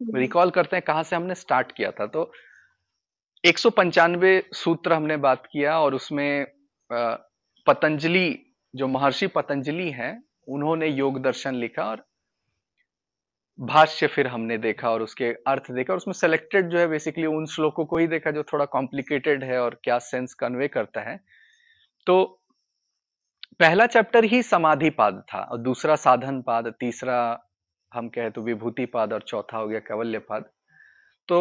Recall करते हैं कहाँ से हमने स्टार्ट किया था। तो एक सौ पंचानवे सूत्र हमने बात किया और उसमें पतंजलि, जो महर्षि पतंजलि हैं, उन्होंने योग दर्शन लिखा और भाष्य फिर हमने देखा और उसके अर्थ देखा। और उसमें सेलेक्टेड जो है बेसिकली उन श्लोकों को ही देखा जो थोड़ा कॉम्प्लिकेटेड है और क्या सेंस कन्वे करता है। तो पहला चैप्टर ही समाधि पाद था और दूसरा साधन पाद तीसरा हम कहे तो विभूति पाद और चौथा हो गया कैवल्य पाद तो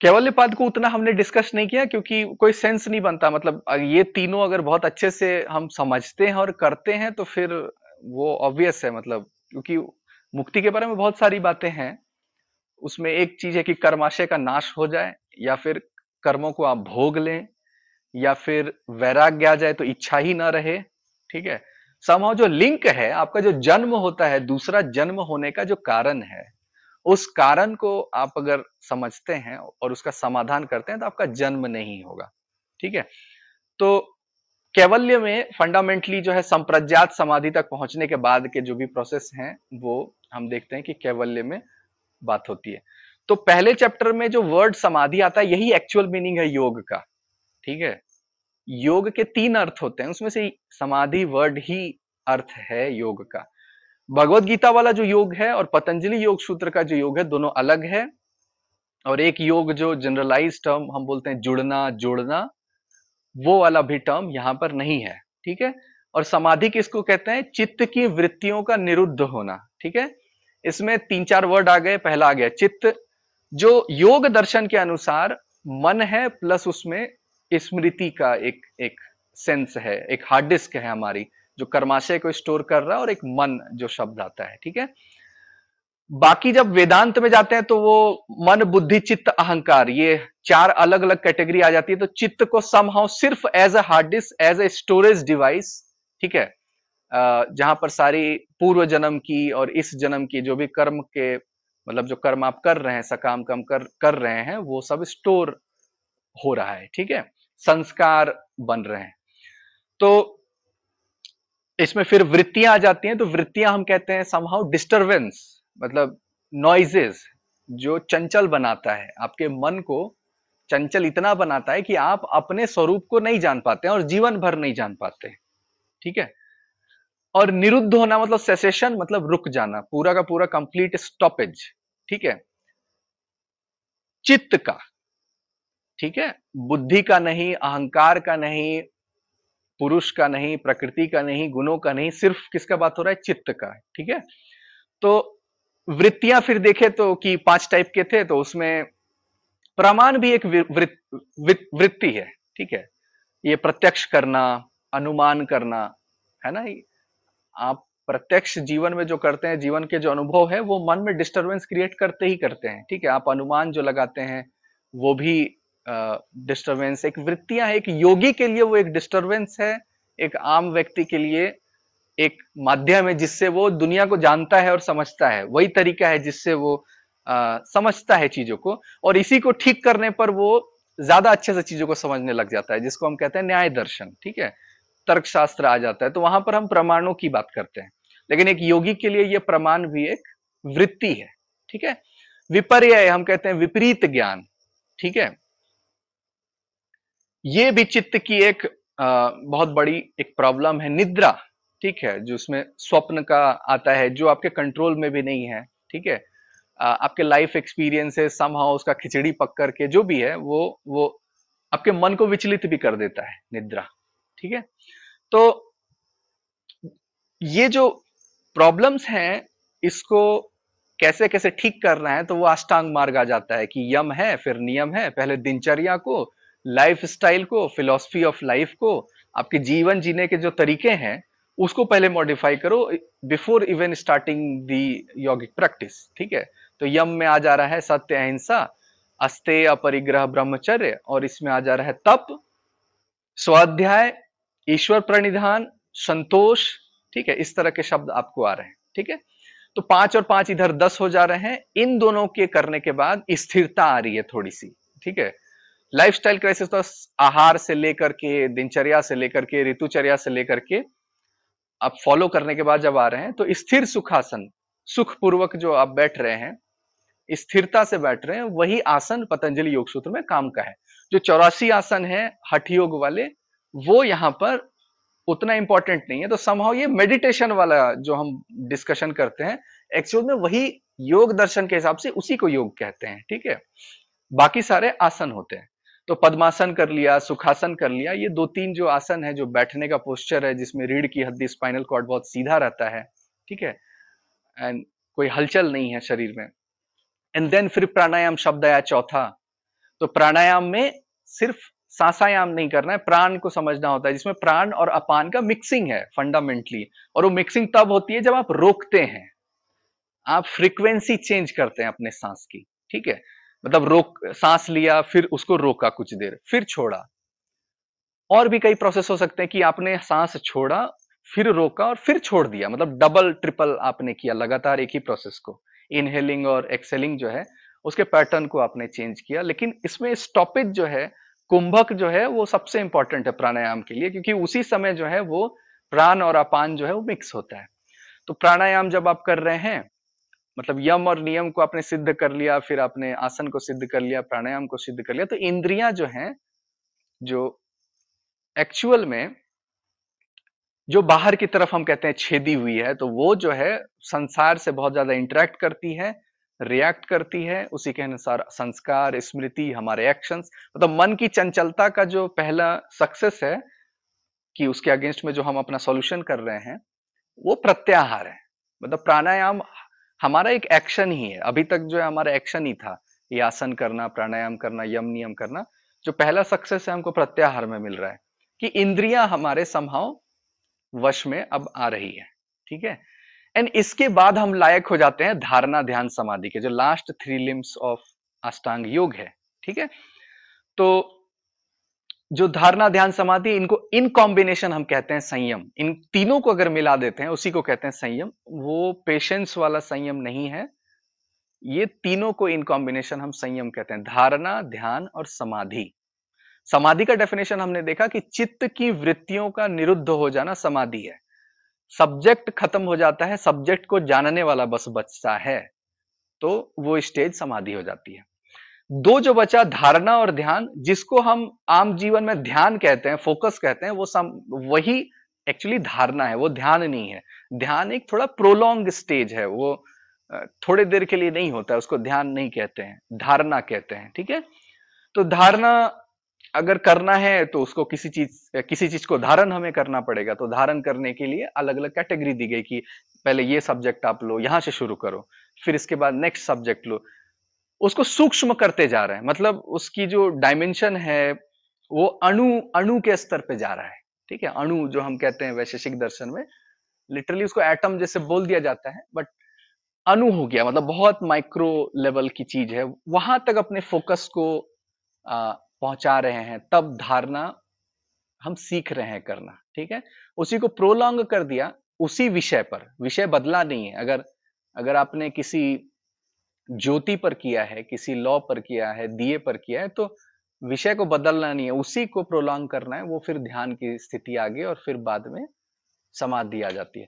कैवल्य पाद को उतना हमने डिस्कस नहीं किया क्योंकि कोई सेंस नहीं बनता। मतलब ये तीनों अगर बहुत अच्छे से हम समझते हैं और करते हैं तो फिर वो ऑब्वियस है मतलब क्योंकि मुक्ति के बारे में बहुत सारी बातें हैं। उसमें एक चीज़ है कि कर्माशय का नाश हो जाए या फिर कर्मों को आप भोग लें या फिर वैराग्य आ जाए तो इच्छा ही ना रहे, ठीक है? समाव जो लिंक है, आपका जो जन्म होता है, दूसरा जन्म होने का जो कारण है, उस कारण को आप अगर समझते हैं और उसका समाधान करते हैं तो आपका जन्म नहीं होगा। ठीक है? तो कैवल्य में फंडामेंटली जो है संप्रज्ञात समाधि तक पहुँचने के बाद के जो भी प्रोसेस हैं, वो हम देखते हैं कि कैवल्य में बात होती है। तो पहले चैप्टर में जो वर्ड समाधि आता है, यही एक्चुअल मीनिंग है योग का। ठीक है? योग के तीन अर्थ होते हैं, उसमें से समाधि वर्ड ही अर्थ है योग का। भगवत गीता वाला जो योग है और पतंजलि योग सूत्र का जो योग है, दोनों अलग है। और एक योग जो जनरलाइज टर्म हम बोलते हैं जुड़ना, जोड़ना, वो वाला भी टर्म यहाँ पर नहीं है, ठीक है? और समाधि किसको कहते हैं? चित्त की वृत्तियों का निरुद्ध होना, ठीक है? इसमें तीन चार वर्ड आ गए, पहला आ गया चित्त, जो योग दर्शन के अनुसार मन है प्लस उसमें स्मृति का एक एक सेंस है, एक हार्ड डिस्क है हमारी। जो कर्माशय को स्टोर कर रहा है और एक मन जो शब्द आता है, ठीक है? बाकी जब वेदांत में जाते हैं तो वो मन, बुद्धि, चित्त, अहंकार, ये चार अलग अलग कैटेगरी आ जाती है। तो चित्त को समहाउ सिर्फ़ as a hard disk as a storage device ठीक है? जहाँ पर सारी पूर्व जन्म की और इस जन्म की जो भी कर्म के मतलब जो कर्म आप कर रहे हैं, सकाम कम कर कर रहे हैं, वो सब स्टोर हो रहा है, ठीक है? संस्कार बन रहे हैं। तो इसमें फिर वृत्तियाँ आ जाती हैं तो वृत्तियाँ हम कहते हैं समहाउ डिस्टरबेंस मतलब नॉइजेस जो चंचल बनाता है। आपके मन को चंचल इतना बनाता है कि आप अपने स्वरूप को नहीं जान पाते और जीवन भर नहीं जान पाते ठीक है? और निरुद्ध होना मतलब सेसेशन मतलब रुक जाना, पूरा का पूरा कंप्लीट स्टॉपेज ठीक है? चित्त का। ठीक है? बुद्धि का नहीं, अहंकार का नहीं पुरुष का नहीं, प्रकृति का नहीं, गुणों का नहीं, सिर्फ़ किसका बात हो रहा है? चित्त का ठीक है? तो वृत्तियाँ फिर देखे तो कि पाँच टाइप के थे तो उसमें प्रमाण भी एक वृत्ति है, ठीक है? ये प्रत्यक्ष करना, अनुमान करना, है ना? आप प्रत्यक्ष जीवन में जो करते हैं, जीवन के जो अनुभव है, वो मन में डिस्टरबेंस क्रिएट करते ही करते हैं, ठीक है? आप अनुमान जो लगाते हैं, वो भी डिस्टरबेंस एक वृत्तियाँ है एक योगी के लिए वो एक डिस्टरबेंस है एक आम व्यक्ति के लिए एक माध्यम है जिससे वो दुनिया को जानता है और समझता है। वही तरीका है जिससे वो आ, समझता है चीज़ों को और इसी को ठीक करने पर वो ज़्यादा अच्छे से चीज़ों को समझने लग जाता है जिसको हम कहते हैं न्याय दर्शन ठीक है? तर्कशास्त्र आ जाता है तो वहाँ पर हम प्रमाणों की बात करते हैं। लेकिन एक योगी के लिए ये प्रमाण भी एक वृत्ति है ठीक है? विपर्य हम कहते हैं विपरीत ज्ञान ठीक है? ये भी चित्त की एक आ, बहुत बड़ी एक प्रॉब्लम है निद्रा ठीक है जो उसमें स्वप्न का आता है जो आपके कंट्रोल में भी नहीं है ठीक है। आपके लाइफ एक्सपीरियंसेस समहाउ उसका खिचड़ी पक करके जो भी है वो वो आपके मन को विचलित भी कर देता है निद्रा ठीक है। तो ये जो प्रॉब्लम्स हैं इसको कैसे कैसे ठीक करना है तो वो अष्टांग मार्ग आ जाता है कि यम है फिर नियम है पहले दिनचर्या को लाइफ स्टाइल को फिलोसफी ऑफ़ लाइफ को, आपके जीवन जीने के जो तरीके हैं, उसको पहले मॉडिफाई करो before even starting the yogic practice ठीक है? तो यम में आ जा रहा है सत्य, अहिंसा, अस्ते अपरिग्रह, ब्रह्मचर्य, और इसमें आ जा रहा है तप, स्वाध्याय, ईश्वर प्रणिधान, संतोष, ठीक है? इस तरह के शब्द आपको आ रहे हैं, ठीक है? तो पाँच और पाँच इधर दस हो जा रहे हैं, इन दोनों के करने के बाद स्थिरता आ रही है थोड़ी सी, ठीक है? लाइफस्टाइल क्राइसिस तो आहार से लेकर के, दिनचर्या से लेकर के, ऋतुचर्या से लेकर के आप फॉलो करने के बाद जब आ रहे हैं तो स्थिर सुखासन, सुखपूर्वक जो आप बैठ रहे हैं, स्थिरता से बैठ रहे हैं, वही आसन पतंजलि योग सूत्र में काम का है। जो चौरासी आसन है, हठ योग वाले, वो यहाँ पर उतना इंपॉर्टेंट नहीं है। तो समहाउ ये मेडिटेशन वाला जो हम डिस्कशन करते हैं एक्चुअल में वही योग दर्शन के हिसाब से उसी को योग कहते हैं, ठीक है? बाकी सारे आसन होते हैं। तो पद्मासन कर लिया, सुखासन कर लिया, ये दो तीन जो आसन है, जो बैठने का पोस्चर है, जिसमें रीढ़ की हड्डी स्पाइनल कॉर्ड बहुत सीधा रहता है, ठीक है? एंड कोई हलचल नहीं है शरीर में। एंड देन फिर प्राणायाम शब्द आया चौथा। तो प्राणायाम में सिर्फ़ सांसायाम नहीं करना है, प्राण को समझना होता है, जिसमें प्राण और अपान का मिक्सिंग है फंडामेंटली और वो मिक्सिंग तब होती है जब आप रोकते हैं। आप फ्रीक्वेंसी चेंज करते हैं अपने सांस की, ठीक है? मतलब रोक, सांस लिया, फिर उसको रोका कुछ देर, फिर छोड़ा। और भी कई प्रोसेस हो सकते हैं कि आपने सांस छोड़ा, फिर रोका और फिर छोड़ दिया। मतलब डबल ट्रिपल आपने किया लगातार एक ही प्रोसेस को। इनहेलिंग और एक्सेलिंग जो है, उसके पैटर्न को आपने चेंज किया। लेकिन इसमें स्टॉपेज जो है, कुंभक जो है, वो सबसे इंपॉर्टेंट है प्राणायाम के लिए, क्योंकि उसी समय जो है, वो प्राण और अपान जो है, वो मिक्स होता है। तो प्राणायाम जब आप कर रहे हैं मतलब यम और नियम को आपने सिद्ध कर लिया, फिर आपने आसन को सिद्ध कर लिया, प्राणायाम को सिद्ध कर लिया तो इंद्रियाँ जो हैं, जो एक्चुअल में, जो बाहर की तरफ़ हम कहते हैं छेदी हुई है तो वो जो है संसार से बहुत ज़्यादा इंटरेक्ट करती है रिएक्ट करती है, उसी के अनुसार संस्कार, स्मृति, हमारे एक्शंस मतलब तो मन की चंचलता का जो पहला सक्सेस है, कि उसके अगेंस्ट में जो हम अपना सॉल्यूशन कर रहे हैं, वो प्रत्याहार है। मतलब प्राणायाम हमारा एक एक्शन ही है। अभी तक जो है हमारा एक्शन ही था। ये आसन करना, प्राणायाम करना, यम नियम करना, जो पहला सक्सेस है हमको प्रत्याहार में मिल रहा है कि इंद्रियाँ हमारे संभाव वश में अब आ रही है। ठीक है? एंड इसके बाद हम लायक हो जाते हैं धारणा ध्यान समाधि के, जो लास्ट थ्री लिम्स ऑफ़ अष्टांग योग है। ठीक है? तो जो धारणा ध्यान समाधि, इनको इन कॉम्बिनेशन हम कहते हैं संयम। इन तीनों को अगर मिला देते हैं, उसी को कहते हैं संयम। वो पेशेंस वाला संयम नहीं है। ये तीनों को इन कॉम्बिनेशन हम संयम कहते हैं। धारणा, ध्यान और समाधि। समाधि का डेफिनेशन हमने देखा कि चित्त की वृत्तियों का निरुद्ध हो जाना समाधि है। सब्जेक्ट खत्म हो जाता है सब्जेक्ट को जानने वाला बस बचता है। तो वो स्टेज समाधि हो जाती है। दो जो बचा धारणा और ध्यान, जिसको हम आम जीवन में ध्यान कहते हैं फोकस कहते हैं, वो सम, वही एक्चुअली धारणा है, वो ध्यान नहीं है। ध्यान एक थोड़ा प्रोलोंग स्टेज है, वो थोड़े देर के लिए नहीं होता है उसको ध्यान नहीं कहते हैं, धारणा कहते हैं, ठीक है? तो धारणा अगर करना है तो उसको किसी चीज़ किसी चीज़ को धारण हमें करना पड़ेगा तो धारण करने के लिए अलग अलग कैटेगरी दी गई कि पहले ये सब्जेक्ट आप लो, यहाँ से शुरू करो, फिर इसके बाद नेक्स्ट सब्जेक्ट लो। उसको सूक्ष्म करते जा रहे हैं। मतलब उसकी जो डायमेंशन है वो अणु अणु के स्तर पे जा रहा है। ठीक है? अणु जो हम कहते हैं वैशेषिक दर्शन में लिटरली उसको एटम जैसे बोल दिया जाता है बट अणु हो गया। मतलब बहुत माइक्रो लेवल की चीज़ है। वहाँ तक अपने फोकस को आ, पहुँचा रहे हैं। तब धारणा हम सीख रहे हैं करना। ठीक है? उसी को प्रोलॉन्ग कर दिया उसी विषय पर। विषय बदला नहीं है। अगर अगर आपने किसी ज्योति पर किया है, किसी लॉ पर किया है दिए पर किया है तो विषय को बदलना नहीं है, उसी को प्रोलॉन्ग करना है, वो फिर ध्यान की स्थिति आ गई और फिर बाद में समाधि आ जाती है।